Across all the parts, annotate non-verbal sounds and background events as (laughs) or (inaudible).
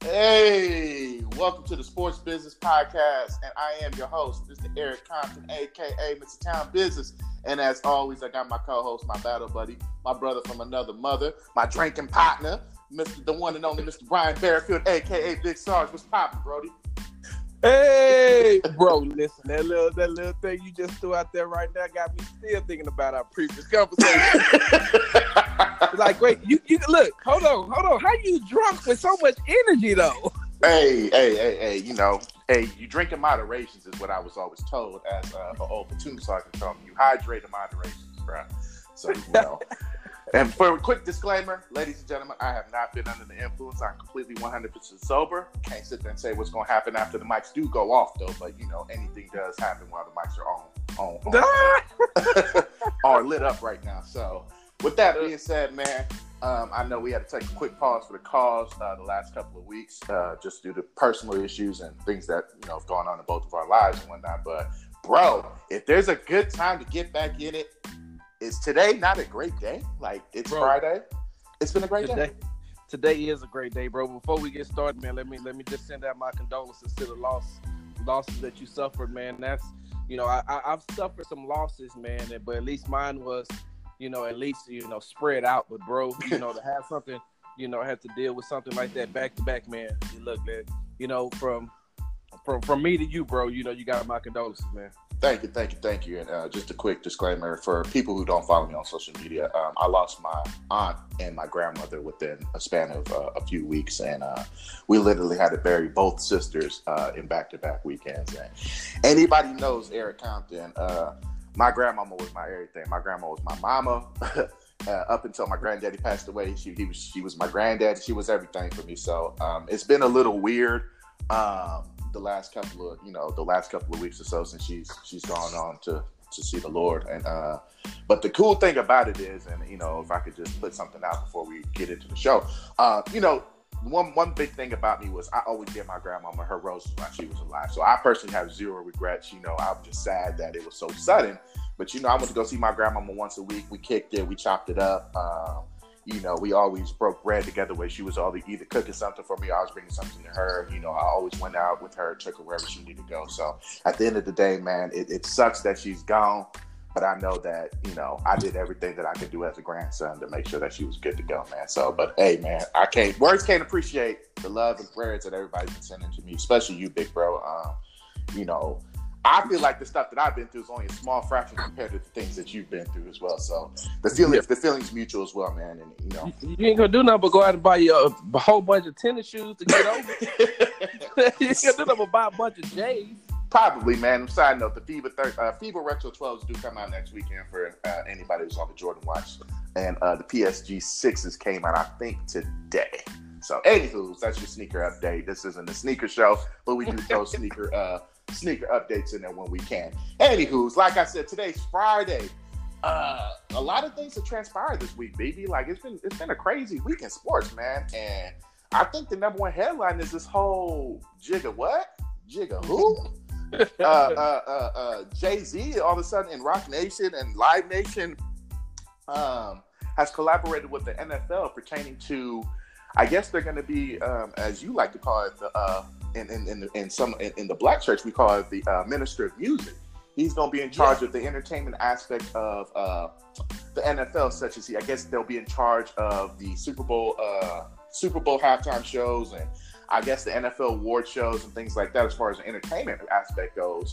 Hey, welcome to the Sports Business Podcast, and I am your host, Mr. Eric Compton, aka Mr. Town Business. And as always, I got my co-host, my battle buddy, my brother from another mother, my drinking partner, Mr. the one and only Mr. Brian Barrefield, aka Big Sarge. What's poppin', Brody? Hey, bro, listen, that little that little thing you just threw out there right now got me still thinking about our previous conversation. (laughs) like, wait, you, you look, hold on, hold on. How you drunk with so much energy though? Hey, hey, hey, hey, you know, hey, you drink in moderation is what I was always told as uh, an old platoon sergeant told me. You hydrate in moderation, bro. So, you know. (laughs) and for a quick disclaimer, ladies and gentlemen, I have not been under the influence. I'm completely 100% sober. Can't sit there and say what's going to happen after the mics do go off, though. But, you know, anything does happen while the mics are on, on, on (laughs) are lit up right now. So, with that being said, man, um, I know we had to take a quick pause for the cause uh, the last couple of weeks, uh, just due to personal issues and things that you know have gone on in both of our lives and whatnot. But bro, if there's a good time to get back in it, is today not a great day? Like it's bro, Friday. It's been a great today, day. Today is a great day, bro. Before we get started, man, let me let me just send out my condolences to the loss losses that you suffered, man. That's you know I, I I've suffered some losses, man, but at least mine was you know, at least you know spread out. But bro, you know, to have (laughs) something, you know, have to deal with something like that back to back, man. Look, man, you know, from from from me to you, bro. You know, you got my condolences, man. Thank you, thank you, thank you. And uh, just a quick disclaimer for people who don't follow me on social media, um, I lost my aunt and my grandmother within a span of uh, a few weeks, and uh, we literally had to bury both sisters uh, in back-to-back weekends. And anybody knows Eric Compton uh, my grandmama was my everything. My grandma was my mama. (laughs) uh, up until my granddaddy passed away, she he was she was my granddad. She was everything for me. So um, it's been a little weird um, the last couple of you know the last couple of weeks or so since she's she's gone on to to see the Lord. And uh, but the cool thing about it is, and you know, if I could just put something out before we get into the show, uh, you know, one one big thing about me was I always gave my grandmama her roses while she was alive. So I personally have zero regrets. You know, I'm just sad that it was so sudden. But you know, I went to go see my grandmama once a week. We kicked it, we chopped it up. Um, you know, we always broke bread together where she was always either cooking something for me, or I was bringing something to her. You know, I always went out with her, took her wherever she needed to go. So at the end of the day, man, it, it sucks that she's gone. But I know that, you know, I did everything that I could do as a grandson to make sure that she was good to go, man. So, but hey, man, I can't, words can't appreciate the love and prayers that everybody's been sending to me, especially you, big bro. Um, you know, I feel like the stuff that I've been through is only a small fraction compared to the things that you've been through as well. So the feeling, yeah. the feelings mutual as well, man. And you know, you ain't gonna do nothing but go out and buy you a, whole bunch of tennis shoes to get over. (laughs) (laughs) you ain't gonna do nothing but buy a bunch of J's. Probably, man. Side note: the FIBA thir- uh, FIBA Retro 12s do come out next weekend for uh, anybody who's on the Jordan watch, and uh, the PSG sixes came out, I think, today. So, anywho, that's your sneaker update. This isn't a sneaker show, but we do throw (laughs) sneaker uh, sneaker updates in there when we can. Anywho's, like I said, today's Friday. Uh, a lot of things have transpired this week, baby. Like it's been it's been a crazy week in sports, man. And I think the number one headline is this whole jigga what? Jigga who? (laughs) uh, uh, uh, uh Jay Z all of a sudden in Roc Nation and Live Nation um, has collaborated with the NFL pertaining to, I guess they're going to be, um, as you like to call it, the uh, in in in, in some in, in, the Black church we call it the uh, minister of music. He's going to be in charge yeah. of the entertainment aspect of uh, the NFL, such as he. I guess they'll be in charge of the Super Bowl Super Bowl halftime shows and I guess the NFL award shows and things like that as far as the entertainment aspect goes.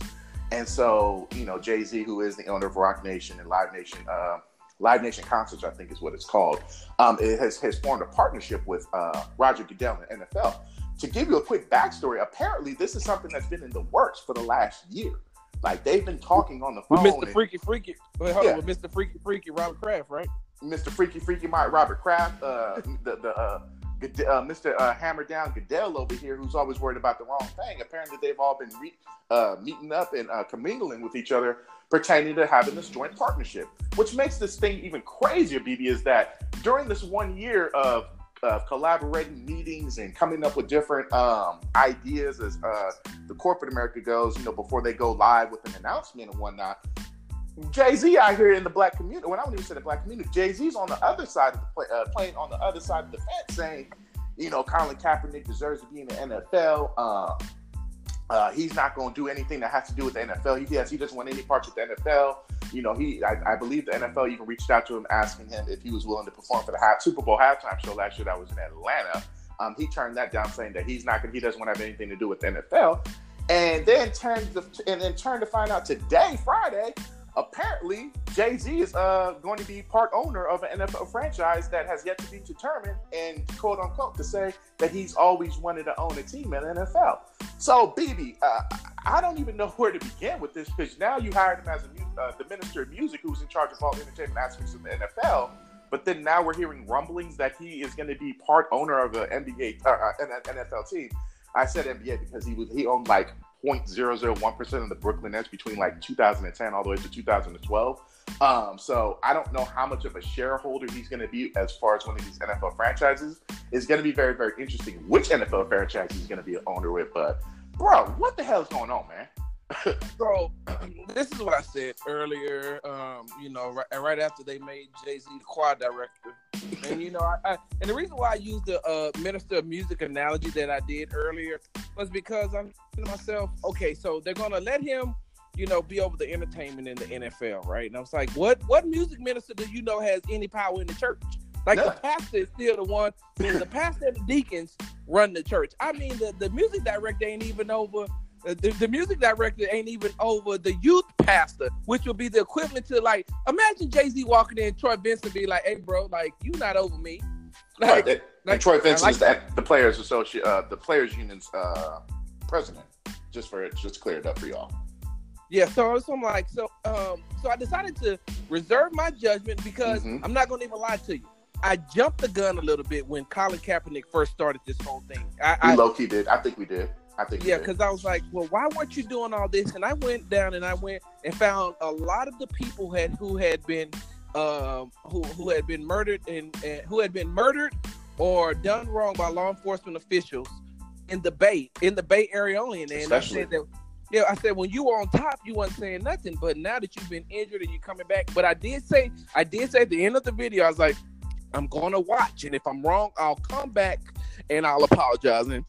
And so, you know, Jay Z, who is the owner of Roc Nation and Live Nation, uh, Live Nation Concerts, I think is what it's called, um, it has, has formed a partnership with uh, Roger Goodell and NFL. To give you a quick backstory, apparently this is something that's been in the works for the last year. Like they've been talking on the phone. With Mr. And, Freaky Freaky, wait, hold yeah. on, with Mr. Freaky Freaky Robert Kraft, right? Mr. Freaky Freaky Mike Robert Kraft, uh, (laughs) the the uh, uh, Mr. Uh, Hammer Down Goodell over here, who's always worried about the wrong thing. Apparently, they've all been re- uh, meeting up and uh, commingling with each other pertaining to having this joint partnership. Which makes this thing even crazier, BB, is that during this one year of uh, collaborating meetings and coming up with different um, ideas as uh, the corporate America goes. You know, before they go live with an announcement and whatnot. Jay Z out here in the black community. When I don't even say the black community, Jay Z's on the other side of the play, uh, playing on the other side of the fence, saying, you know, Colin Kaepernick deserves to be in the NFL. Um, uh, he's not going to do anything that has to do with the NFL. He has, he doesn't want any parts of the NFL. You know, he I, I, believe the NFL even reached out to him asking him if he was willing to perform for the half, Super Bowl halftime show last year that was in Atlanta. Um, he turned that down, saying that he's not going he doesn't want to have anything to do with the NFL. And then turned the, and then turned to find out today, Friday, apparently Jay Z is uh, going to be part owner of an NFL franchise that has yet to be determined, and quote unquote to say that he's always wanted to own a team in the NFL. So, BB, uh, I don't even know (laughs) where to begin with this because now you hired him as a, uh, the minister of music who's in charge of all entertainment aspects of the NFL. But then now we're hearing rumblings that he is going to be part owner of an NBA, uh, uh NFL team. I said NBA because he was he owned like 0.001% of the Brooklyn Nets between like 2010 all the way to 2012. Um, so I don't know how much of a shareholder he's going to be as far as one of these NFL franchises. It's going to be very, very interesting which NFL franchise he's going to be an owner with. But, bro, what the hell is going on, man? (laughs) so this is what I said earlier. Um, you know, right, right after they made Jay Z the choir director, and you know, I, I, and the reason why I used the uh, minister of music analogy that I did earlier was because I'm to myself, okay, so they're gonna let him, you know, be over the entertainment in the NFL, right? And I was like, what what music minister do you know has any power in the church? Like the pastor is still the one, the pastor and the deacons run the church. I mean, the, the music director ain't even over the, the, music director ain't even over the youth pastor, which would be the equivalent to like imagine Jay Z walking in, Troy Vincent be like, "Hey, bro, like you not over me." Like, right. like Troy Vincent like, is the, the players associate, uh, the players union's uh, president. Just for it, just clear it up for y'all. Yeah, so, so I'm like, so um, so I decided to reserve my judgment because mm-hmm. I'm not gonna even lie to you. I jumped the gun a little bit when Colin Kaepernick first started this whole thing. I, we I, low key did. I think we did. I think yeah, because I was like, well, why weren't you doing all this? And I went down and I went and found a lot of the people had who had been um, who who had been murdered and, and who had been murdered or done wrong by law enforcement officials in the Bay in the Bay Area only. And I said that yeah, I said when you were on top, you weren't saying nothing, but now that you've been injured and you're coming back, but I did say I did say at the end of the video, I was like, I'm gonna watch, and if I'm wrong, I'll come back and I'll apologize. And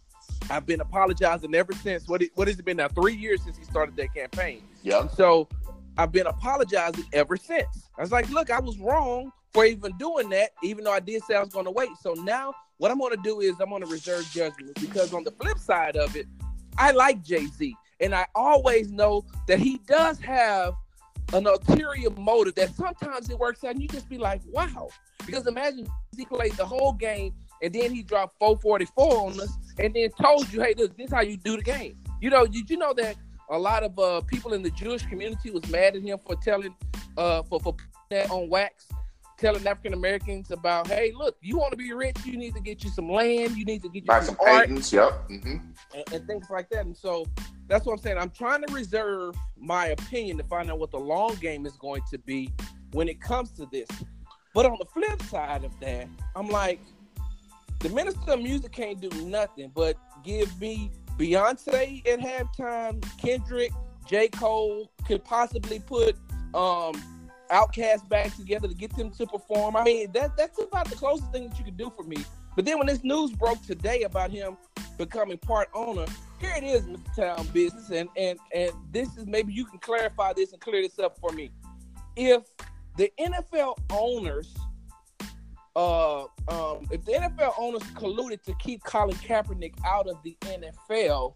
I've been apologizing ever since. What what has it been now? Three years since he started that campaign. Yeah. So I've been apologizing ever since. I was like, look, I was wrong for even doing that, even though I did say I was going to wait. So now what I'm going to do is I'm going to reserve judgment because on the flip side of it, I like Jay Z, and I always know that he does have an ulterior motive that sometimes it works out, and you just be like, wow. Because imagine he played the whole game and then he dropped 444 on us, and then told you, hey, look, this is how you do the game. You know, did you know that a lot of uh, people in the Jewish community was mad at him for telling, uh, for for that on wax, telling African Americans about, hey, look, you want to be rich, you need to get you some land, you need to get you Buy some, some patents, yep, mm-hmm. and, and things like that. And so that's what I'm saying. I'm trying to reserve my opinion to find out what the long game is going to be when it comes to this. But on the flip side of that, I'm like, the minister of music can't do nothing but give me Beyonce at halftime, Kendrick, J. Cole could possibly put um OutKast back together to get them to perform. I mean, that that's about the closest thing that you could do for me. But then when this news broke today about him becoming part owner, here it is, Mr. Town Business, and and and this is maybe you can clarify this and clear this up for me. If the NFL owners uh, um, if the NFL owners colluded to keep Colin Kaepernick out of the NFL,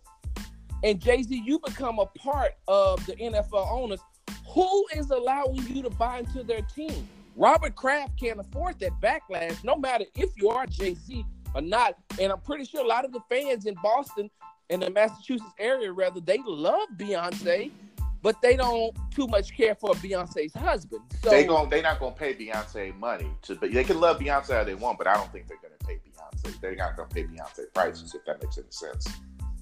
and Jay Z, you become a part of the NFL owners, who is allowing you to buy into their team? Robert Kraft can't afford that backlash, no matter if you are Jay Z or not. And I'm pretty sure a lot of the fans in Boston and the Massachusetts area, rather, they love Beyonce but they don't too much care for Beyonce's husband. So they going they not gonna pay Beyonce money to but they can love Beyonce how they want, but I don't think they're gonna pay Beyonce. They're not gonna pay Beyonce prices if that makes any sense.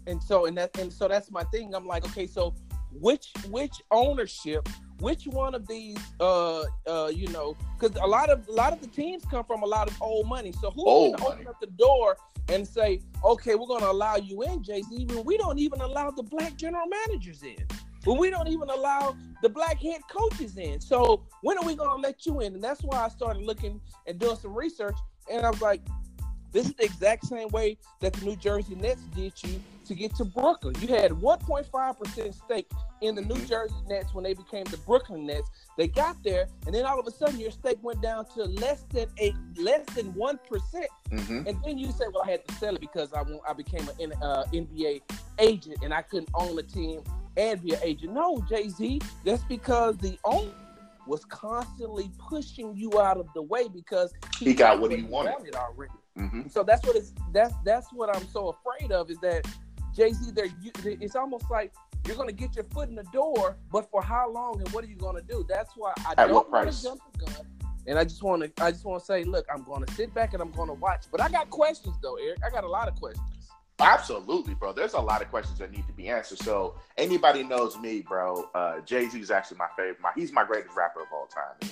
And so and that and so that's my thing. I'm like, okay, so which which ownership which one of these, uh, uh, you know, because a lot of a lot of the teams come from a lot of old money. So who's going to open up the door and say, okay, we're going to allow you in, Jay Z? Even we don't even allow the black general managers in. But we don't even allow the black head coaches in. So when are we going to let you in? And that's why I started looking and doing some research. And I was like, this is the exact same way that the New Jersey Nets did you to get to Brooklyn. You had 1.5% stake in the New Jersey Nets when they became the Brooklyn Nets. They got there, and then all of a sudden your stake went down to less than a less than one mm-hmm. And then you said, "Well, I had to sell it because I I became an uh, NBA agent and I couldn't own a team and be an agent." No, Jay Z, that's because the owner was constantly pushing you out of the way because he, he got what he wanted already. Mm-hmm. So that's what it's that's that's what I'm so afraid of is that Jay Z, there it's almost like you're gonna get your foot in the door, but for how long and what are you gonna do? That's why I At don't want to jump the gun. And I just want to, I just want to say, look, I'm going to sit back and I'm going to watch. But I got questions though, Eric. I got a lot of questions. Absolutely, bro. There's a lot of questions that need to be answered. So anybody knows me, bro. Uh, Jay Z is actually my favorite. My, he's my greatest rapper of all time.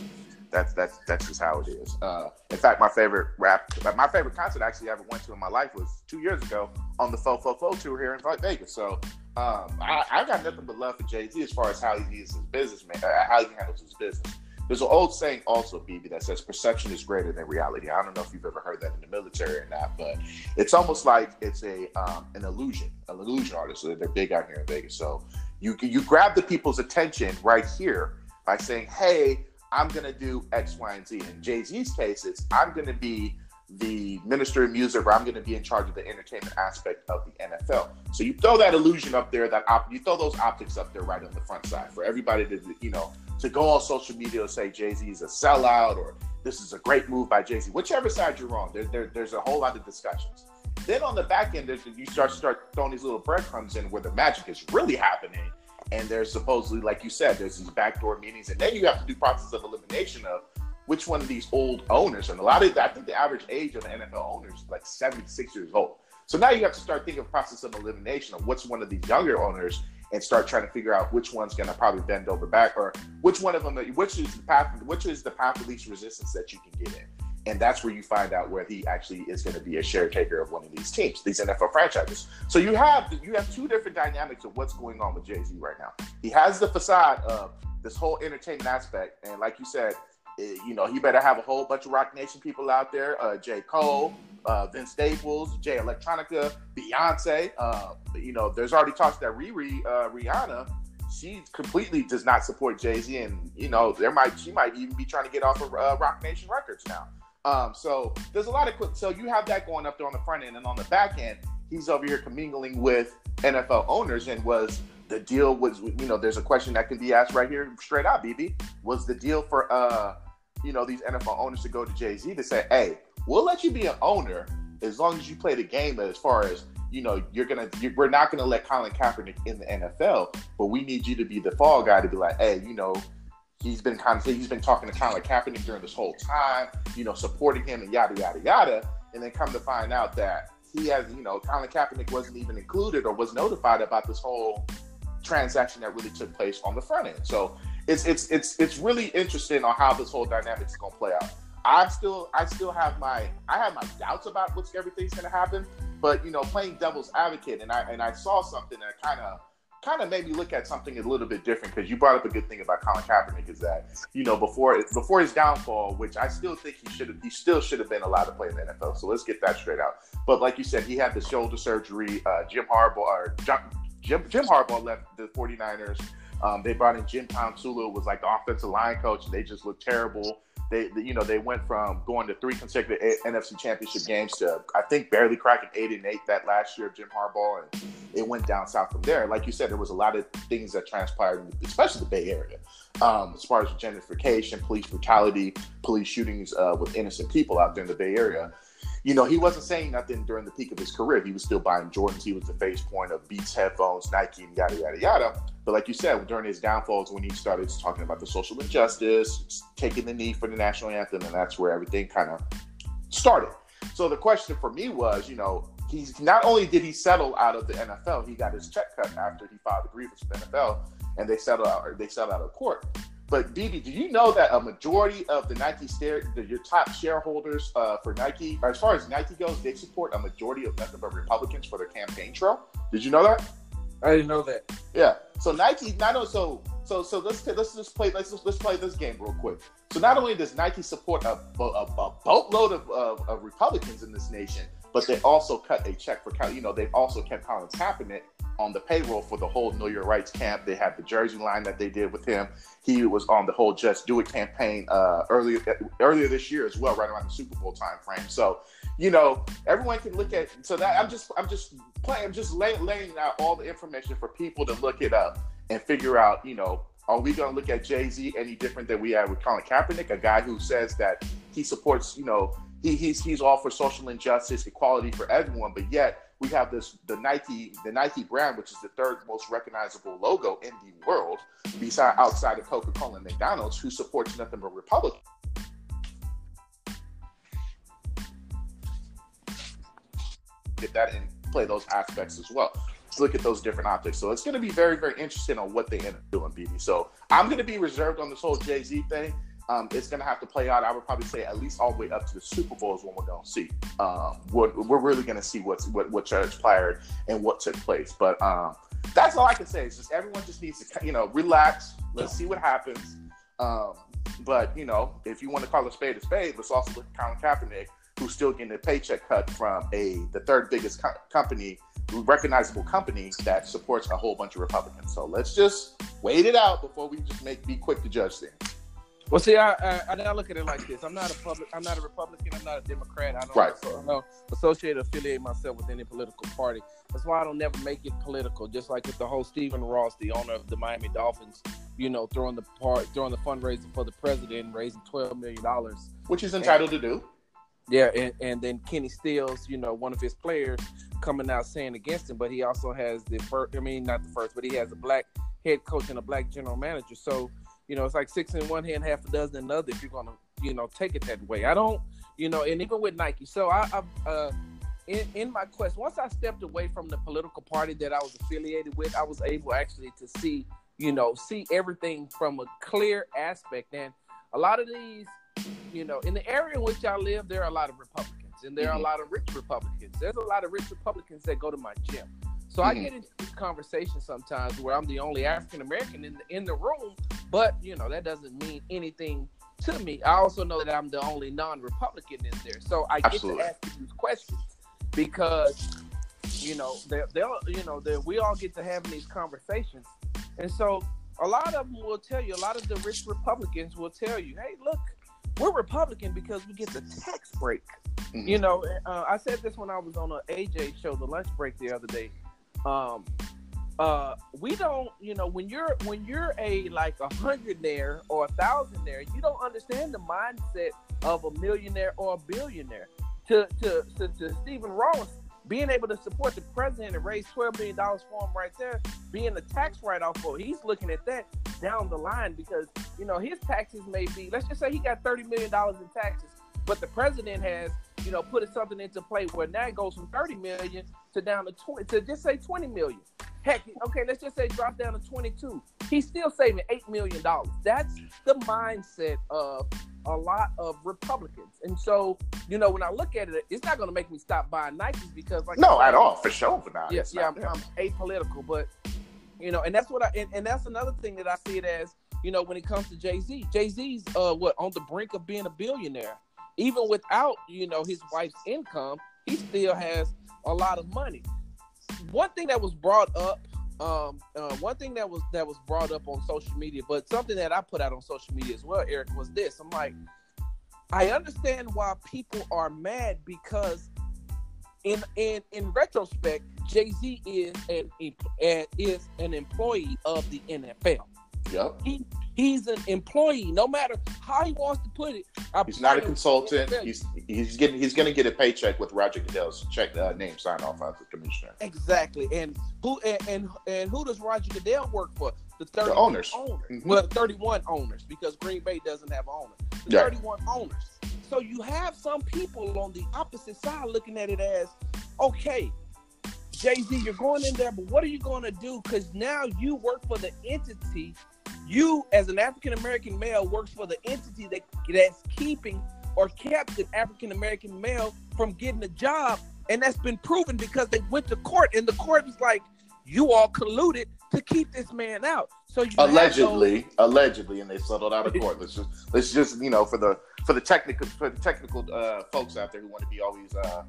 That's that's that's just how it is. Uh, in fact, my favorite rap, my favorite concert I actually ever went to in my life was two years ago on the Fo Fo Fo tour here in Vegas. So um, I, I, got nothing but love for Jay Z as far as how he is his businessman, uh, how he handles his business. There's an old saying also, BB, that says perception is greater than reality. I don't know if you've ever heard that in the military or not, but it's almost like it's a um, an illusion, an illusion artist. So they're big out here in Vegas. So you you grab the people's attention right here by saying, "Hey, I'm going to do X, Y, and Z. In Jay Z's case, it's I'm going to be the minister of music, or I'm going to be in charge of the entertainment aspect of the NFL. So you throw that illusion up there, that op- you throw those optics up there right on the front side for everybody to you know to go on social media and say Jay Z is a sellout or this is a great move by Jay Z. Whichever side you're on, there, there, there's a whole lot of discussions. Then on the back end, you start start throwing these little breadcrumbs in where the magic is really happening and there's supposedly, like you said, there's these backdoor meetings, and then you have to do process of elimination of which one of these old owners, and a lot of I think the average age of an NFL owners is like 76 years old. So now you have to start thinking of process of elimination of what's one of these younger owners and start trying to figure out which one's going to probably bend over back or which one of them, which is the path, which is the path of least resistance that you can get in and that's where you find out where he actually is going to be a share taker of one of these teams, these NFL franchises. So you have you have two different dynamics of what's going on with Jay Z right now. He has the facade of this whole entertainment aspect, and like you said, eh, you know he better have a whole bunch of Roc Nation people out there, uh, Cole, uh, Vince Staples, Jay Electronica, Beyonce. Uh, you know, there's already talks that Riri uh, Rihanna she completely does not support Jay Z, and you know there might she might even be trying to get off of uh, Roc Nation Records now. Um, so there's a lot of quick. so you have that going up there on the front end, and on the back end, he's over here commingling with NFL owners. And was the deal was you know there's a question that can be asked right here straight out, BB. Was the deal for uh you know these NFL owners to go to Jay Z to say, hey, we'll let you be an owner as long as you play the game as far as you know, you're gonna, you're, we're not gonna let Colin Kaepernick in the NFL, but we need you to be the fall guy to be like, hey, you know, he's been kind of he's been talking to Colin Kaepernick during this whole time, you know, supporting him and yada yada yada, and then come to find out that he has, you know, Colin Kaepernick wasn't even included or was notified about this whole transaction that really took place on the front end. So it's it's it's it's really interesting on how this whole dynamic is going to play out. I still I still have my I have my doubts about what's everything's going to happen, but you know, playing devil's advocate, and I and I saw something that kind of kind of made me look at something a little bit different because you brought up a good thing about Colin Kaepernick is that you know before before his downfall, which I still think he should have he still should have been allowed to play in the NFL. So let's get that straight out. But like you said, he had the shoulder surgery. Uh, Jim Harbaugh or Jim Jim Harbaugh left the 49ers. Um, they brought in Jim Tomsula was like the offensive line coach, they just looked terrible. They, they, you know, they went from going to three consecutive NFC Championship games to I think barely cracking eight and eight that last year of Jim Harbaugh, and it went down south from there. Like you said, there was a lot of things that transpired, especially the Bay Area, um, as far as gentrification, police brutality, police shootings uh, with innocent people out there in the Bay Area you know, he wasn't saying nothing during the peak of his career. He was still buying Jordans. He was the face point of Beats headphones, Nike, and yada yada yada. But like you said, during his downfalls, when he started talking about the social injustice, taking the knee for the national anthem, and that's where everything kind of started. So the question for me was, you know, he's not only did he settle out of the NFL, he got his check cut after he filed a grievance with the NFL, and they settled out. They settled out of court. But BB, do you know that a majority of the Nike stare, the, your top shareholders uh, for Nike, as far as Nike goes, they support a majority of nothing but Republicans for their campaign trail. Did you know that? I didn't know that. Yeah. So Nike, not only so so so let's let's just play let's let's play this game real quick. So not only does Nike support a, a, a boatload of, of, of, Republicans in this nation, but they also cut a check for you know they've also kept Colin Kaepernick on the payroll for the whole Know Your Rights camp. They had the jersey line that they did with him. He was on the whole Just Do It campaign uh, earlier earlier this year as well, right around the Super Bowl time frame. So, you know, everyone can look at. So that I'm just I'm just playing. I'm just lay, laying out all the information for people to look it up and figure out. You know, are we going to look at Jay Z any different than we have with Colin Kaepernick, a guy who says that he supports, you know, he, he's he's all for social injustice, equality for everyone, but yet we have this the Nike the Nike brand, which is the third most recognizable logo in the world, beside outside of Coca Cola and McDonald's, who supports nothing but Republicans. Get that and play those aspects as well. Let's look at those different optics. So it's going to be very, very interesting on what they end up doing, BB. So I'm going to be reserved on this whole Jay Z thing um, it's going to have to play out. I would probably say at least all the way up to the Super Bowl is when we're going to see. Um, what, we're really going to see what's what what transpired and what took place. But um, that's all I can say. Is just everyone just needs to you know relax. Let's see what happens. Um, but you know, if you want to call a spade a spade, let's also look at Colin Kaepernick, who's still getting a paycheck cut from a the third biggest co- company, recognizable company that supports a whole bunch of Republicans. So let's just wait it out before we just make be quick to judge things. Well, see, I, I, I now look at it like this. I'm not a public. I'm not a Republican. I'm not a Democrat. I don't, right. I don't associate affiliate myself with any political party. That's why I don't never make it political. Just like with the whole Stephen Ross, the owner of the Miami Dolphins, you know, throwing the part, throwing the fundraiser for the president, raising twelve million dollars, which he's entitled and, to do. Yeah, and, and then Kenny Stills, you know, one of his players, coming out saying against him, but he also has the first. I mean, not the first, but he has a black head coach and a black general manager. So you know, it's like six in one hand, half a dozen in the other. If you're gonna, you know, take it that way, I don't, you know, and even with Nike. So I, I uh, in, in my quest, once I stepped away from the political party that I was affiliated with, I was able actually to see, you know, see everything from a clear aspect. And a lot of these, you know, in the area in which I live, there are a lot of Republicans, and there are a mm-hmm. lot of rich Republicans. There's a lot of rich Republicans that go to my gym. So mm-hmm. I get into this conversation sometimes where I'm the only African American in the in the room, but you know that doesn't mean anything to me. I also know that I'm the only non-Republican in there, so I get to ask these questions because you know they they'll you know they we all get to having these conversations, and so a lot of them will tell you. A lot of the rich Republicans will tell you, "Hey, look, we're Republican because we get the tax break." Mm-hmm. You know, uh, I said this when I was on a AJ show, the lunch break the other day um uh we don't you know when you're when you're a like a hundredaire or a thousandaire you don't understand the mindset of a millionaire or a billionaire. To to to, to stephen ross being able to support the president and raise $12 million for him right there being a tax write-off for he's looking at that down the line because you know his taxes may be let's just say he got $30 million in taxes but the president has you know, put something into play where now it goes from 30 million to down to 20 to just say 20 million. Heck, okay, let's just say drop down to 22. He's still saving eight million dollars. That's the mindset of a lot of Republicans. And so, you know, when I look at it, it's not going to make me stop buying Nikes because, like, no, at all, for sure, for now. Yes, yeah, I'm, I'm, apolitical, but you know, and that's what I and, and that's another thing that I see it as. You know, when it comes to Jay Z, Jay Z's uh, what on the brink of being a billionaire even without you know his wife's income, he still has a lot of money. One thing that was brought up, um, uh, one thing that was that was brought up on social media, but something that I put out on social media as well, Eric, was this. I'm like, I understand why people are mad because in in in retrospect, Jay Z is an is an employee of the NFL. Yep. He He's an employee, no matter how he wants to put it. He's not a consultant. He's he's getting he's going to get a paycheck with Roger Goodell's check uh, name sign off as the commissioner. Exactly, and who and, and and who does Roger Goodell work for? The thirty owners. owners. Mm-hmm. Well, thirty-one owners because Green Bay doesn't have owners. The yeah. thirty-one owners. So you have some people on the opposite side looking at it as, okay, Jay Z, you're going in there, but what are you going to do? Because now you work for the entity you as an African American male works for the entity that that's keeping or kept an African American male from getting a job, and that's been proven because they went to court, and the court was like, "You all colluded to keep this man out." So you allegedly, those- allegedly, and they settled out of court. Let's just let's just you know for the for the technical for the technical uh, folks out there who want to be always uh,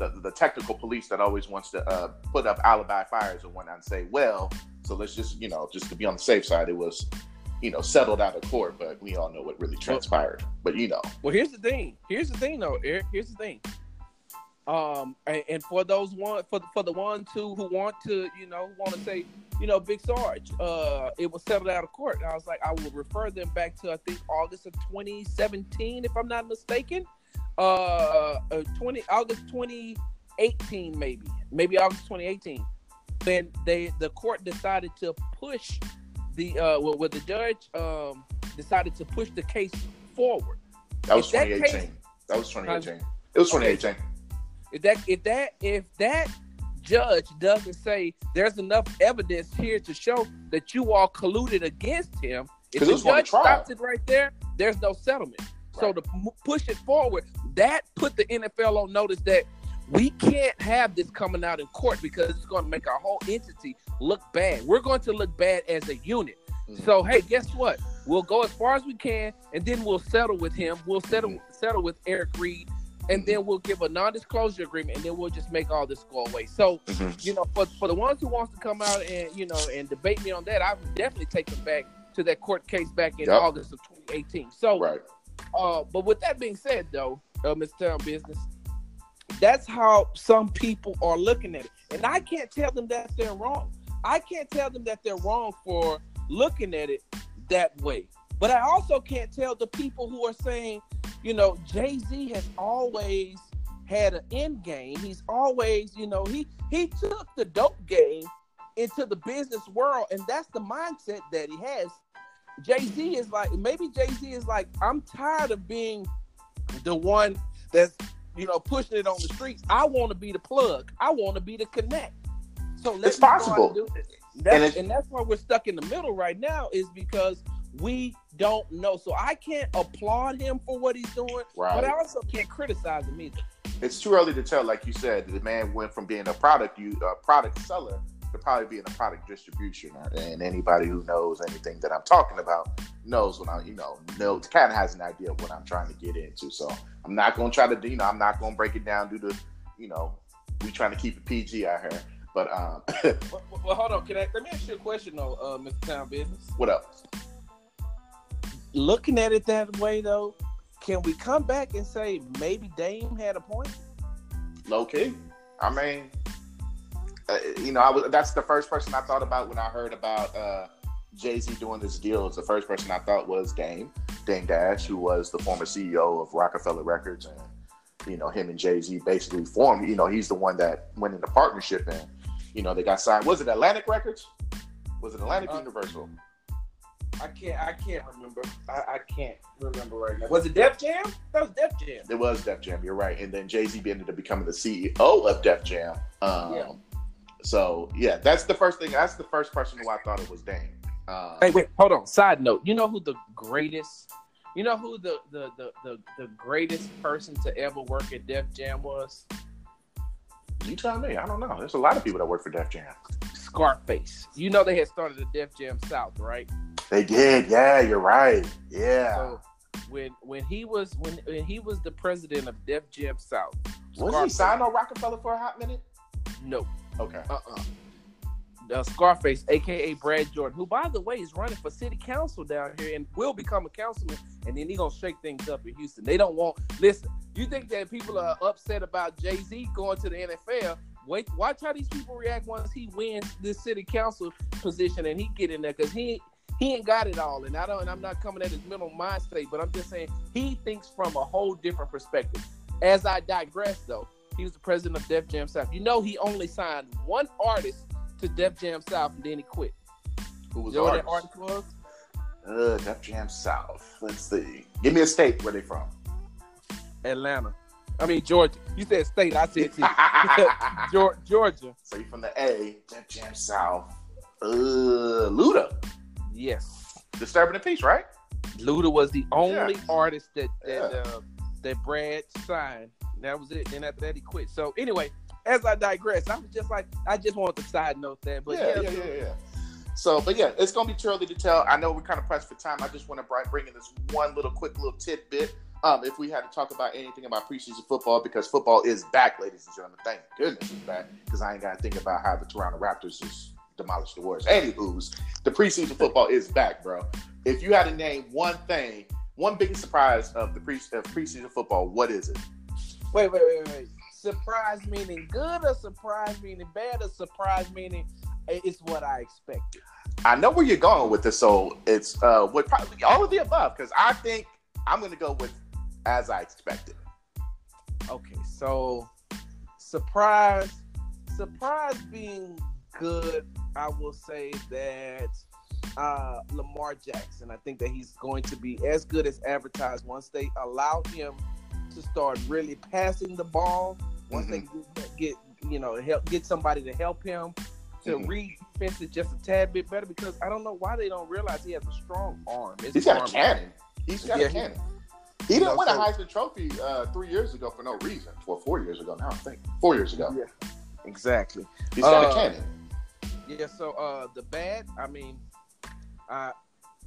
the, the technical police that always wants to uh, put up alibi fires and whatnot and say, well, so let's just you know just to be on the safe side, it was you know settled out of court, but we all know what really transpired. But you know, well, here's the thing. Here's the thing, though, Eric. Here's the thing. Um, and, and for those one for for the one who who want to you know want to say you know Big Sarge, uh, it was settled out of court. And I was like, I will refer them back to I think August of 2017, if I'm not mistaken. Uh, uh 20 August 2018, maybe maybe August 2018. Then they the court decided to push the uh well, the judge um decided to push the case forward. That was 2018. That, case, that was 2018. It was 2018. Okay. If that if that if that judge doesn't say there's enough evidence here to show that you all colluded against him, if the judge stops it right there, there's no settlement. So to push it forward, that put the NFL on notice that we can't have this coming out in court because it's going to make our whole entity look bad. We're going to look bad as a unit. Mm-hmm. So hey, guess what? We'll go as far as we can, and then we'll settle with him. We'll settle mm-hmm. settle with Eric Reid, and then we'll give a non-disclosure agreement, and then we'll just make all this go away. So, mm-hmm. you know, for, for the ones who wants to come out and you know and debate me on that, I would definitely take them back to that court case back in yep. August of 2018. So, right. Uh, but with that being said, though, uh. Town Business, that's how some people are looking at it, and I can't tell them that they're wrong. I can't tell them that they're wrong for looking at it that way. But I also can't tell the people who are saying you know, Jay Z has always had an end game. He's always, you know, he he took the dope game into the business world, and that's the mindset that he has. Jay Z is like, maybe Jay Z is like, I'm tired of being the one that's, you know, pushing it on the streets. I want to be the plug. I want to be the connect. So let's it's possible. That's, and, and that's why we're stuck in the middle right now, is because we don't know. So I can't applaud him for what he's doing, right. but I also can't criticize him either. It's too early to tell. Like you said, the man went from being a product you a product seller to probably being a product distribution. And anybody who knows anything that I'm talking about knows what I, you know, knows kind of has an idea of what I'm trying to get into. So I'm not going to try to, you know, I'm not going to break it down due to, you know, we trying to keep it PG out here. But um, (laughs) well, well, hold on. Can I let me ask you a question though, uh, Mr. Town Business? What up? looking at it that way, though, can we come back and say maybe Dame had a point? Low key. I mean, uh, you know, I was that's the first person I thought about when I heard about uh, Jay Z doing this deal. Is the first person I thought was Dame, Dame Dash, who was the former CEO of Roc-A-Fella Records, and you know, him and Jay Z basically formed. You know, he's the one that went into partnership, and you know, they got signed. Was it Atlantic Records? Was it Atlantic uh, Universal? I can't. I can't remember. I, I, can't remember right now. Was it Def Jam? That was Def Jam. It was Def Jam. You're right. And then Jay Z ended up becoming the CEO of Def Jam. Um, yeah. So yeah, that's the first thing. That's the first person who I thought it was Dame. Um, hey, wait, hold on. Side note. You know who the greatest? You know who the the the the, the greatest person to ever work at Def Jam was? You tell me. I don't know. There's a lot of people that work for Def Jam. Scarface. You know they had started the Def Jam South, right? They did. Yeah, you're right. Yeah. So when when he was when, when he was the president of Def Jam South, was he signed on Roc-A-Fella for a hot minute? No. Okay. Uh uh-uh. uh Scarface, aka Brad Jordan, who by the way is running for city council down here and will become a councilman, and then he gonna shake things up in Houston. They don't want listen. You think that people are upset about Jay Z going to the NFL? Wait, watch how these people react once he wins this city council position and he get in there because he he ain't got it all. And I don't. I'm not coming at his mental mind state, but I'm just saying he thinks from a whole different perspective. As I digress, though, he was the president of Def Jam South. You know, he only signed one artist to Def Jam South, and then he quit. Who was you know artist? that artist was? Uh, Def Jam South. Let's see. Give me a state where they from. Atlanta. I mean Georgia. You said state. I said (laughs) (laughs) Georgia. Georgia. So you from the A, Def Jam South. Uh, Luda. Yes. Disturbing the Peace, right? Luda was the only Yeah. artist that that Yeah. uh, that Brad signed. That was it. Then after that, he quit. So anyway, as I digress, I was just like, I just wanted to side note that. But yeah, yeah, yeah, yeah, yeah. So, but yeah, it's gonna be too early to tell. I know we're kind of pressed for time. I just want to bring in this one little quick little tidbit. Um, if we had to talk about anything about preseason football, because football is back, ladies and gentlemen. Thank goodness it's back, because I ain't got to think about how the Toronto Raptors just demolished the Warriors. Anywho's, the preseason football is back, bro. If you had to name one thing, one biggest surprise of the pre of preseason football, what is it? Wait, wait, wait, wait. Surprise meaning good or surprise meaning bad or surprise meaning it's what I expected. I know where you're going with this, so it's uh, what probably all of the above. Because I think I'm going to go with as I expected. Okay, so surprise, surprise being good. I will say that uh, Lamar Jackson. I think that he's going to be as good as advertised once they allow him to start really passing the ball. Once they get, get you know help get somebody to help him to Mhm. read defenses just a tad bit better because I don't know why they don't realize he has a strong arm. His He's got a cannon. He's got Yeah, a cannon. He didn't win a Heisman Trophy uh, three years ago for no reason. Well, four years ago now, I think. Four years ago. Yeah, exactly. He's got Uh, a cannon. Yeah, so uh the bad, I mean, I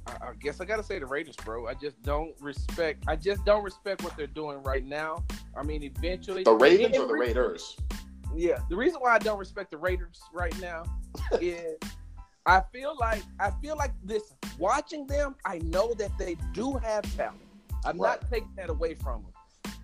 I I guess I gotta say the Raiders, bro. I just don't respect. I just don't respect what they're doing right now. I mean, eventually, The Ravens or the Raiders? Yeah, the reason why I don't respect the Raiders right now (laughs) is I feel like I feel like this. Watching them, I know that they do have talent. I'm Right. not taking that away from them.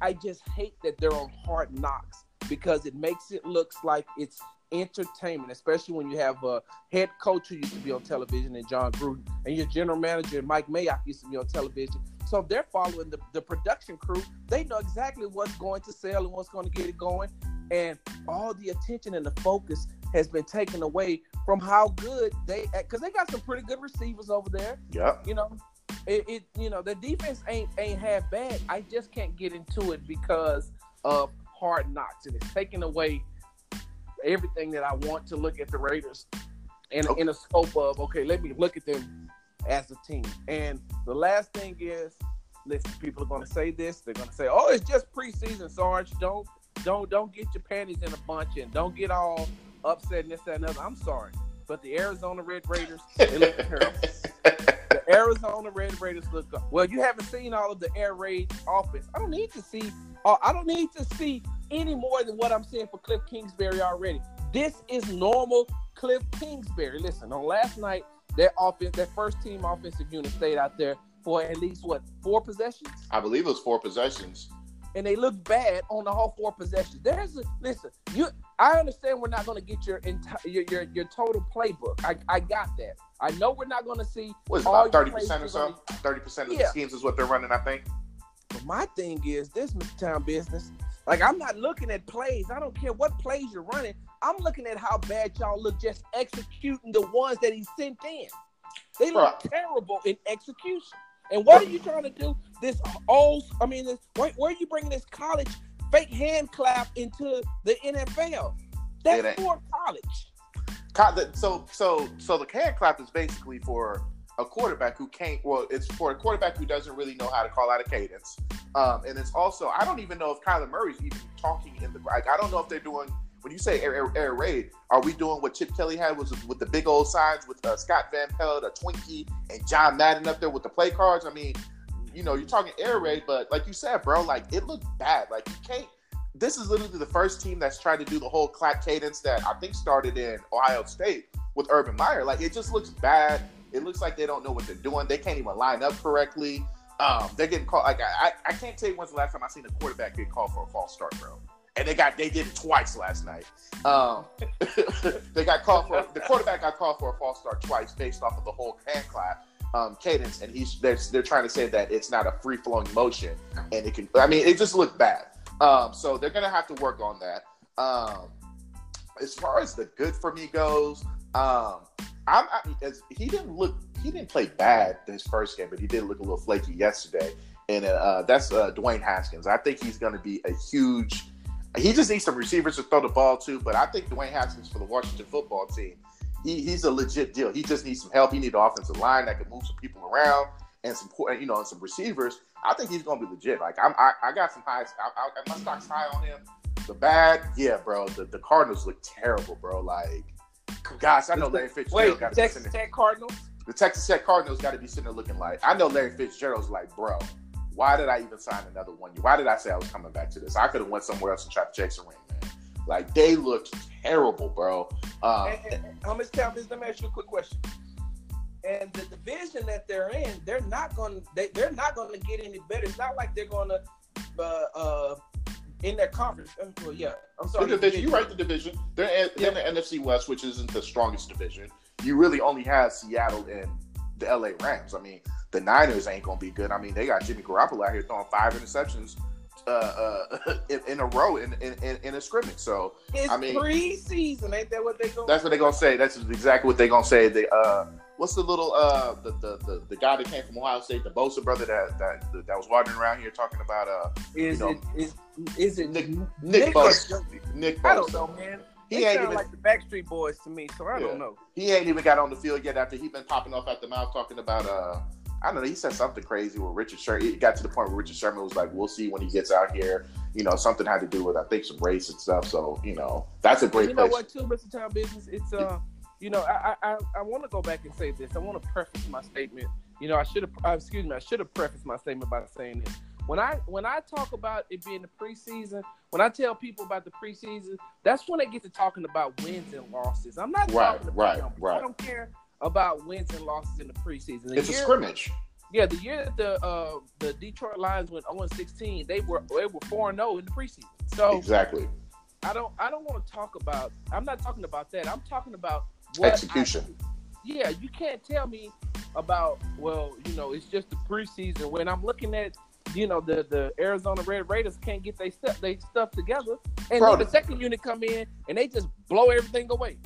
I just hate that they're on hard knocks because it makes it looks like it's entertainment, especially when you have a head coach who used to be on television and Jon Gruden, and your general manager Mike Mayock used to be on television. So if they're following the, the production crew, they know exactly what's going to sell and what's going to get it going. And all the attention and the focus has been taken away from how good they because they got some pretty good receivers over there. Yeah. You know, it, it you know the defense ain't ain't half bad. I just can't get into it because of hard knocks, and it's taking away everything that I want to look at the Raiders in Okay. in a scope of okay, let me look at them as a team. And the last thing is, listen, people are going to say this. They're going to say, "Oh, it's just preseason, Sarge. Don't don't don't get your panties in a bunch and don't get all upset and this that and other." I'm sorry, but the Arizona Red Raiders they look (laughs) terrible. The Arizona Red Raiders look up. well. You haven't seen all of the air raid offense. I don't need to see. Uh, I don't need to see any more than what I'm seeing for Cliff Kingsbury already. This is normal Cliff Kingsbury. Listen, on last night, that offense, that first team offensive unit stayed out there for at least what four possessions, I believe it was four possessions. and they looked bad on the whole four possessions. There's a listen. You, I understand we're not going to get your entire your, your your total playbook. I I got that. I know we're not going to see What is about thirty percent or so? Thirty percent of Yeah. the schemes is what they're running, I think. But my thing is this, Mr. Town Business. Like I'm not looking at plays. I don't care what plays you're running. I'm looking at how bad y'all look just executing the ones that he sent in. They look terrible in execution. And what are you trying to do? This old, I mean, this, where, where are you bringing this college fake hand clap into the NFL? That's for college. So, so, so the hand clap is basically for a quarterback who can't. Well, it's for a quarterback who doesn't really know how to call out a cadence. Um, and it's also, I don't even know if Kyler Murray's even talking in the. Like, I don't know if they're doing. When you say air, air, air raid, are we doing what Chip Kelly had was with the big old signs with uh, Scott Van Pelt, a Twinkie, and John Madden up there with the play cards? I mean, you know, you're talking air raid, but like you said, bro, like it looked bad. Like you can't. This is literally the first team that's tried to do the whole clap cadence that I think started in Ohio State with Urban Meyer. Like it just looks bad. It looks like they don't know what they're doing. They can't even line up correctly. Um, they're getting called. Like I, I, can't tell you when's the last time I seen a quarterback get called for a false start, bro. And they got they did it twice last night. Um, (laughs) they got called for the quarterback got called for a false start twice based off of the whole hand clap um, cadence, and he's they're, they're trying to say that it's not a free flowing motion, and it can. I mean, it just looked bad. Um, so they're gonna have to work on that. Um, as far as the good for me goes, um, I'm I, he didn't look he didn't play bad this first game, but he did look a little flaky yesterday. And uh, that's uh, Dwayne Haskins. I think he's going to be a huge. He just needs some receivers to throw the ball to, but I think Dwayne Haskins for the Washington football team, he, he's a legit deal. He just needs some help. He needs an offensive line that can move some people around and some you know and some receivers. I think he's gonna be legit. Like I'm, I, I got some high. I, I, my stock's high on him. The bad, yeah, bro. The, the Cardinals look terrible, bro. Like, gosh, I know Larry Fitzgerald Wait, got Texas Tech Cardinals. The Texas Tech Cardinals got to be sitting there looking like. I know Larry Fitzgerald's like, bro. Why did I even sign another one year? Why did I say I was coming back to this? I could have went somewhere else and tried to chase a ring, man. Like they looked terrible, bro. Um, and, and, and, how much time is? Let me ask you a quick question and the division that they're in, they're not going. They, they're not going to get any better. It's not like they're going to. Uh, uh, in that conference, well, yeah, I'm sorry. The division, you right. The division. They're in, yeah. in the NFC West, which isn't the strongest division. You really only have Seattle and the LA Rams. I mean, the Niners ain't gonna be good. I mean, they got Jimmy Garoppolo out here throwing five interceptions uh, uh, (laughs) in, in, a row in, in, in a scrimmage. So it's I mean, preseason, ain't that what they going? That's what they gonna say. That's exactly what they gonna say. They uh, what's the little uh the, the the, the guy that came from Ohio State, the Bosa brother that that that was wandering around here talking about uh is you know, it is is it Nick Nick, Nick Bosa? Nick Bosa. I don't know, man. He they ain't even like the Backstreet Boys to me, so I yeah. don't know. He ain't even got on the field yet after he been popping off at the mouth talking about uh I don't know. He said something crazy with Richard Sherman. It got to the point where Richard Sherman was like, "We'll see when he gets out here." You know, something had to do with I think some race and stuff. So you know, that's a great. You know what, too, Mr. Town Business. It's uh, you know, I I, I want to go back and say this. I want to preface my statement. You know, I should have. Uh, excuse me. I should have prefaced my statement by saying this. When I when I talk about it being the preseason, when I tell people about the preseason, that's when they get to talking about wins and losses. I'm not right, talking about right, right. I don't care about wins and losses in the preseason. The it's year, a scrimmage. Yeah, the year that the uh, the Detroit Lions went 0 16, they were they were 4 0 in the preseason. So exactly. I don't I don't want to talk about. I'm not talking about that. I'm talking about execution. I, yeah, you can't tell me about well, you know, it's just the preseason when I'm looking at you know the the Arizona Red Raiders can't get their stuff they stuff together, and Bro, then the second unit come in and they just blow everything away.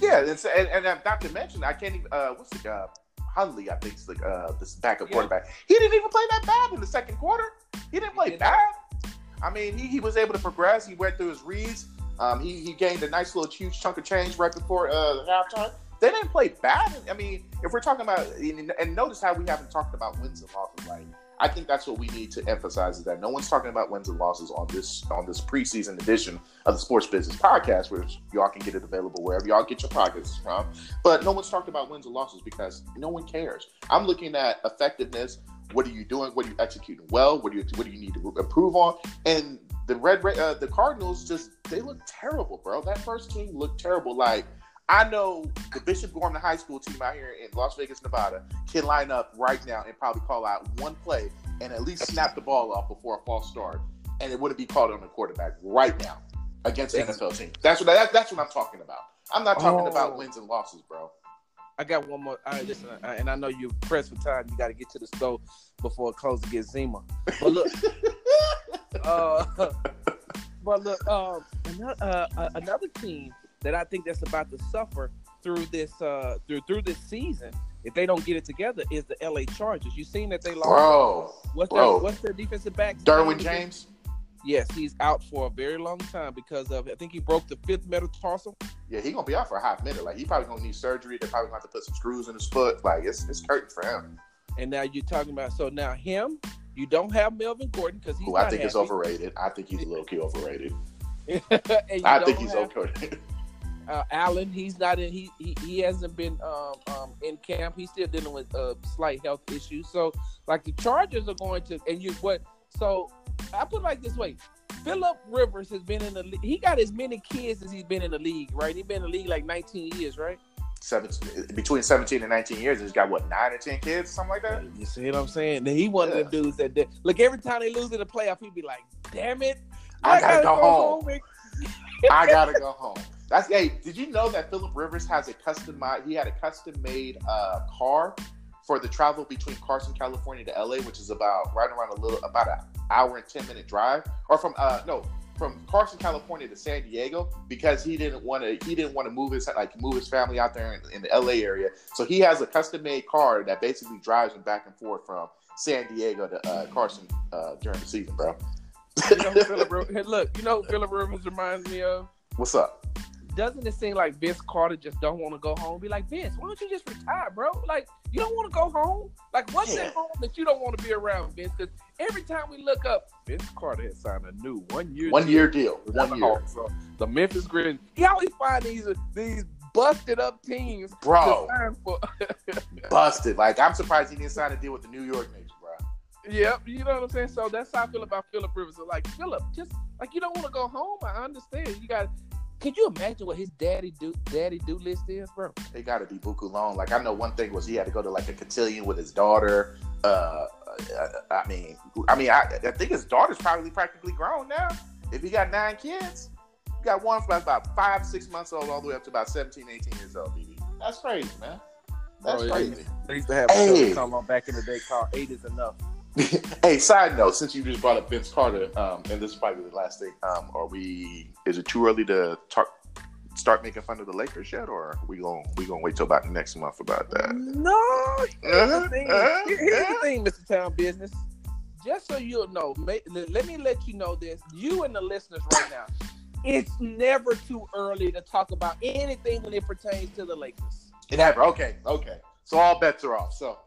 Yeah, and, and, and not to mention, I can't even. Uh, what's the guy? Hundley, I think, is the uh, this backup yeah. quarterback. He didn't even play that bad in the second quarter. He didn't play he bad. I mean, he, he was able to progress. He went through his reads. Um, he, he gained a nice little huge chunk of change right before uh, halftime. They didn't play bad. I mean, if we're talking about and notice how we haven't talked about wins and losses, right? I think that's what we need to emphasize is that no one's talking about wins and losses on this on this preseason edition of the Sports Business Podcast, which y'all can get it available wherever y'all get your podcasts from. But no one's talking about wins and losses because no one cares. I'm looking at effectiveness. What are you doing? What are you executing well? What do you what do you need to improve on? And the red uh, the Cardinals just they look terrible, bro. That first team looked terrible. Like I know the Bishop Gorman High School team out here in Las Vegas, Nevada, can line up right now and probably call out one play and at least snap the ball off before a false start, and it wouldn't be called on the quarterback right now against the NFL team. That's what that, that's what I'm talking about. I'm not talking oh. about wins and losses, bro. I got one more. All right, listen, and I know you're pressed for time. You got to get to the store before it closes against Zima. But look, (laughs) uh, (laughs) but look, um, another, uh, another team that I think that's about to suffer through this uh through through this season if they don't get it together is the LA Chargers. You seen that they lost Bro, what's bro. their what's their defensive back? Derwin James? Yes, he's out for a very long time because of I think he broke the fifth metatarsal. Yeah, he's gonna be out for a hot minute. Like he probably gonna need surgery. They're probably gonna have to put some screws in his foot. Like it's it's curtain for him. And now you're talking about so now him, you don't have Melvin Gordon because he's Who I think happy. is overrated. I think he's a little key overrated. (laughs) I think he's have, okay. uh, Allen, he's not in. He he, he hasn't been um, um, in camp. He's still dealing with uh, slight health issues. So, like the Chargers are going to, and you what? So, I put it like this way: Philip Rivers has been in the. He got as many kids as he's been in the league, right? He's been in the league like 19 years, right? 17, between 17 and 19 years, he's got what nine or 10 kids, something like that. You see what I'm saying? He one yeah. of them dudes that look every time they lose in the playoff, he'd be like, "Damn it, I, I gotta, gotta, go, go home. home I gotta go home." That's hey. Did you know that Philip Rivers has a custom? He had a custom made uh, car for the travel between Carson, California to LA, which is about right around a little about an hour and ten minute drive, or from uh no from Carson, California to San Diego because he didn't want to he didn't want to move his like move his family out there in, in, the LA area. So he has a custom made car that basically drives him back and forth from San Diego to uh, Carson uh, during the season, bro. you know, (laughs) look, you know, Philip Rivers reminds me of. What's up? Doesn't it seem like Vince Carter just don't want to go home? Be like Vince, why don't you just retire, bro? Like you don't want to go home. Like what's Yeah. at home that you don't want to be around, Vince? Because every time we look up, Vince Carter has signed a new one year One year deal. One the (laughs) oh, year. Hawks. So the Memphis Grizzlies. He always find these these busted up teams. Bro. to sign for. (laughs) Busted. Like I'm surprised he didn't sign a deal with the New York Knicks, bro. Yep, you know what I'm saying. So that's how I feel about Philip Rivers. So like Philip, just like you don't want to go home. I understand. You got. Could you imagine what his daddy do daddy do list is, bro? They got to be buku long. Like I know one thing was he had to go to like a cotillion with his daughter. Uh, I mean, I mean, I, I think his daughter's probably practically grown now. If he got nine kids, you got one from about five, six months old, all the way up to about 17, 18 years old. BB. That's crazy, man. That's Bro, crazy. They used to have Hey. a come on back in the day called Eight is Enough. (laughs) hey, side note, since you just brought up Vince Carter, um, and this is probably the last thing, um, are we? Is it too early to talk, start making fun of the Lakers yet, or are we going we gonna wait till about next month about that? No, here's Uh-huh, the thing. uh-huh, Here- Here's uh-huh. the thing, Mr. Town Business. Just so you'll know, ma- let me let you know this. You and the listeners right now, it's never too early to talk about anything when it pertains to the Lakers. It happened. Okay, okay. So all bets are off. So,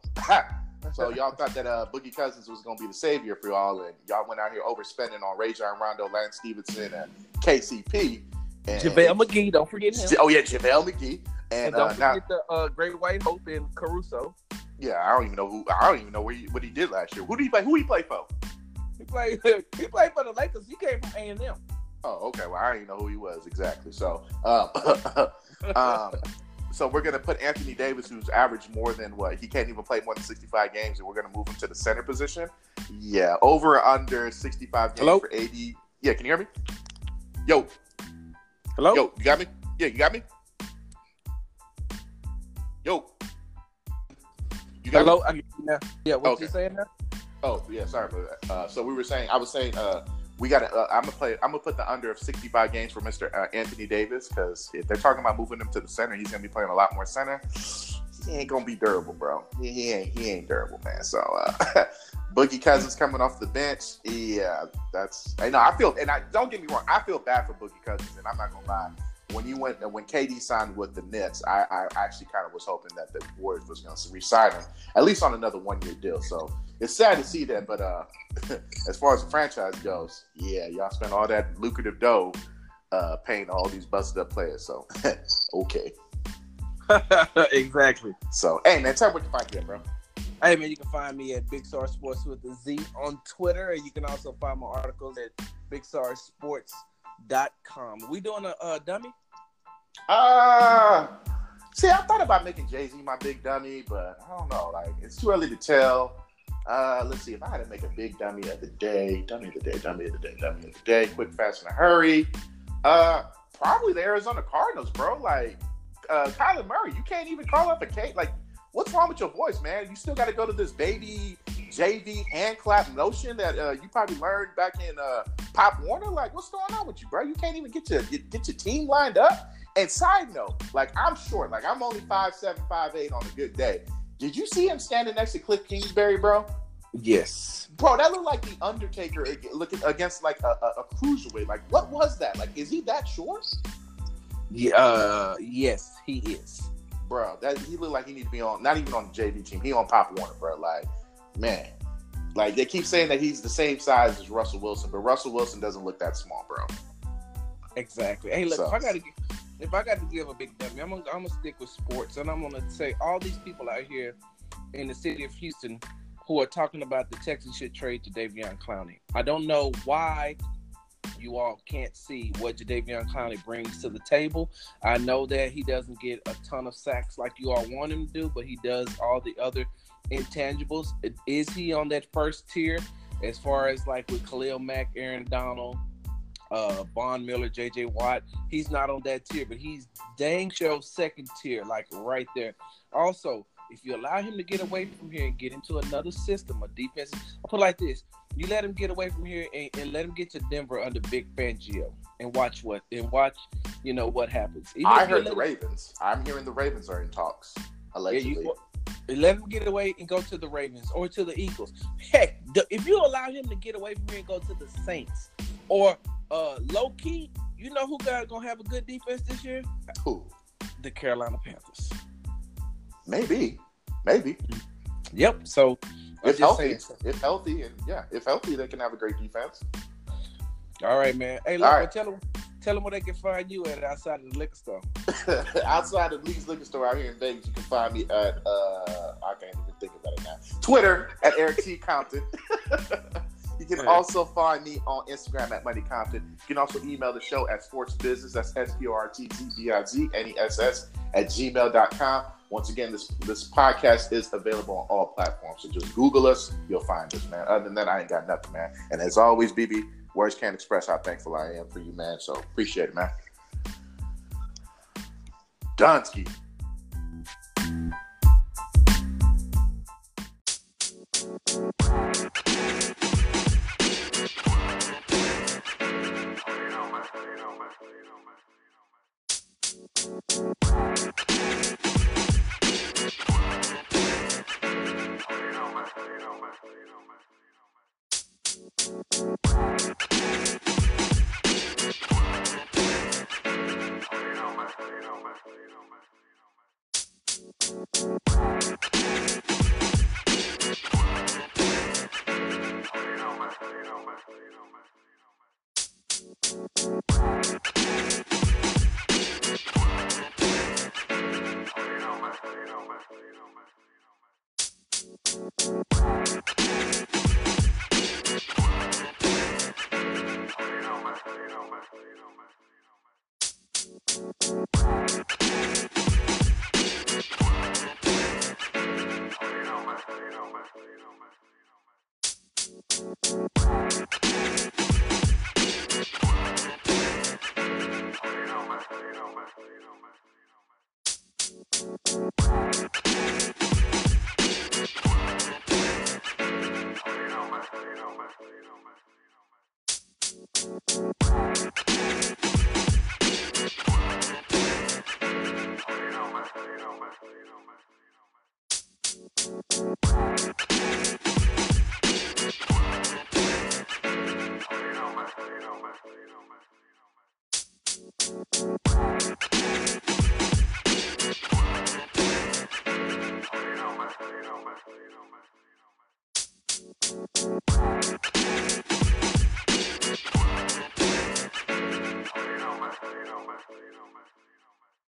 so y'all thought that uh, Boogie Cousins was gonna be the savior for y'all, and y'all went out here overspending on Rajon Rondo, Lance Stephenson, and KCP. And, JaVale McGee, don't forget him. Oh yeah, JaVale McGee. And, And, don't uh, now, forget the uh, Great White Hope and Caruso. yeah, I don't even know who. I don't even know where he, what he did last year. Who did he play? Who he play for? He played. (laughs) He played for the Lakers. He came from A and M. Oh, okay. Well, I don't even know who he was exactly. So, (laughs) um, um, so we're gonna put Anthony Davis, who's averaged more than what he can't even play more than sixty-five games, and we're gonna move him to the center position. Yeah, over or under sixty-five games Hello? for eighty. Yeah, can you hear me? Yo, Hello. yo, you got me? Yeah, you got me? Yo, you got me? Hello. Hear. Yeah. What Okay. you saying now? Oh yeah, sorry for that. Uh, so we were saying, I was saying, uh, we got to. Uh, I'm gonna play. I'm gonna put the under of 65 games for Mr. Uh, Anthony Davis because if they're talking about moving him to the center, he's gonna be playing a lot more center. He ain't gonna be durable, bro. He, he ain't. He ain't durable, man. So uh, (laughs) Boogie Cousins coming off the bench. Yeah, that's. I know. I feel, and I don't get me wrong. I feel bad for Boogie Cousins, and I'm not gonna lie. When you went, when KD signed with the Nets, I, I actually kind of was hoping that the Warriors was going to re-sign him at least on another one-year deal. So it's sad to see that, but uh, (laughs) as far as the franchise goes, yeah, y'all spent all that lucrative dough uh, paying all these busted up players. So (laughs) okay. (laughs) exactly. So hey man, tell me what you find here, bro. Hey man, you can find me at Big Star Sports with the Z on Twitter, and you can also find my articles at BigStarSports.com. We doing a uh, dummy? Uh see, I thought about making Jay Z my big dummy, but I don't know. Like it's too early to tell. Uh, let's see if I had to make a big dummy of the day, dummy of the day, dummy of the day, dummy of the day, quick, fast, in a hurry. Uh, probably the Arizona Cardinals, bro. Like uh, Kyler Murray, you can't even call up a Kate. Like, what's wrong with your voice, man? You still got to go to this baby JV hand clap notion that uh, you probably learned back in uh, Pop Warner. Like, what's going on with you, bro? You can't even get your get, get your team lined up. And side note, like I'm short, like I'm only five seven, five eight on a good day. Did you see him standing next to Kliff Kingsbury, bro? Yes. Bro, that looked like the Undertaker looking against like a, a, a cruiserweight. Like, what was that? Like, is he that short? Yeah. Uh, yes, he is. Bro, that he looked like he need to be on, not even on the JV team. He on Pop Warner, bro. Like, man, like they keep saying that he's the same size as Russell Wilson, but Russell Wilson doesn't look that small, bro. Exactly. Hey, look, So- if I got to, if I got to give a big dummy, I'm gonna, I'm gonna stick with sports, and I'm gonna say all these people out here in the city of Houston who are talking about the Texans should trade Jadeveon Clowney. I don't know why you all can't see what Jadeveon Clowney brings to the table. I know that he doesn't get a ton of sacks like you all want him to do, but he does all the other intangibles. Is he on that first tier as far as like with Khalil Mack, Aaron Donald, uh Von Miller, JJ Watt. He's not on that tier, but he's dang sure second tier, like right there. Also, if you allow him to get away from here and get into another system, a defense, I'll put like this: you let him get away from here and, and let him get to Denver under Vic Fangio and watch what and watch, you know what happens. Even I heard the him- Ravens. I'm hearing the Ravens are in talks, yeah, allegedly. you, let him get away and go to the Ravens or to the Eagles. Heck, the, if you allow him to get away from here and go to the Saints or uh, low key, you know who got gonna have a good defense this year? Who? The Carolina Panthers. Maybe, maybe. Yep. So if healthy, if healthy, and yeah, if healthy, they can have a great defense. All right, man. Hey, look, right. tell them tell them where they can find you at outside of the liquor store. (laughs) outside of Lee's liquor store out here in Vegas, you can find me at uh I can't even think about it now. Twitter at Eric T (laughs) Compton. (laughs) you can also find me on Instagram at Money Compton. You can also email the show at Sports Business. that's S P O R T T B I Z N E S S at gmail.com. Once again, this this podcast is available on all platforms. So just Google us, you'll find us, man. Other than that, I ain't got nothing, man. And as always, BB, words can't express how thankful I am for you, man. So appreciate it, man. Donsky. You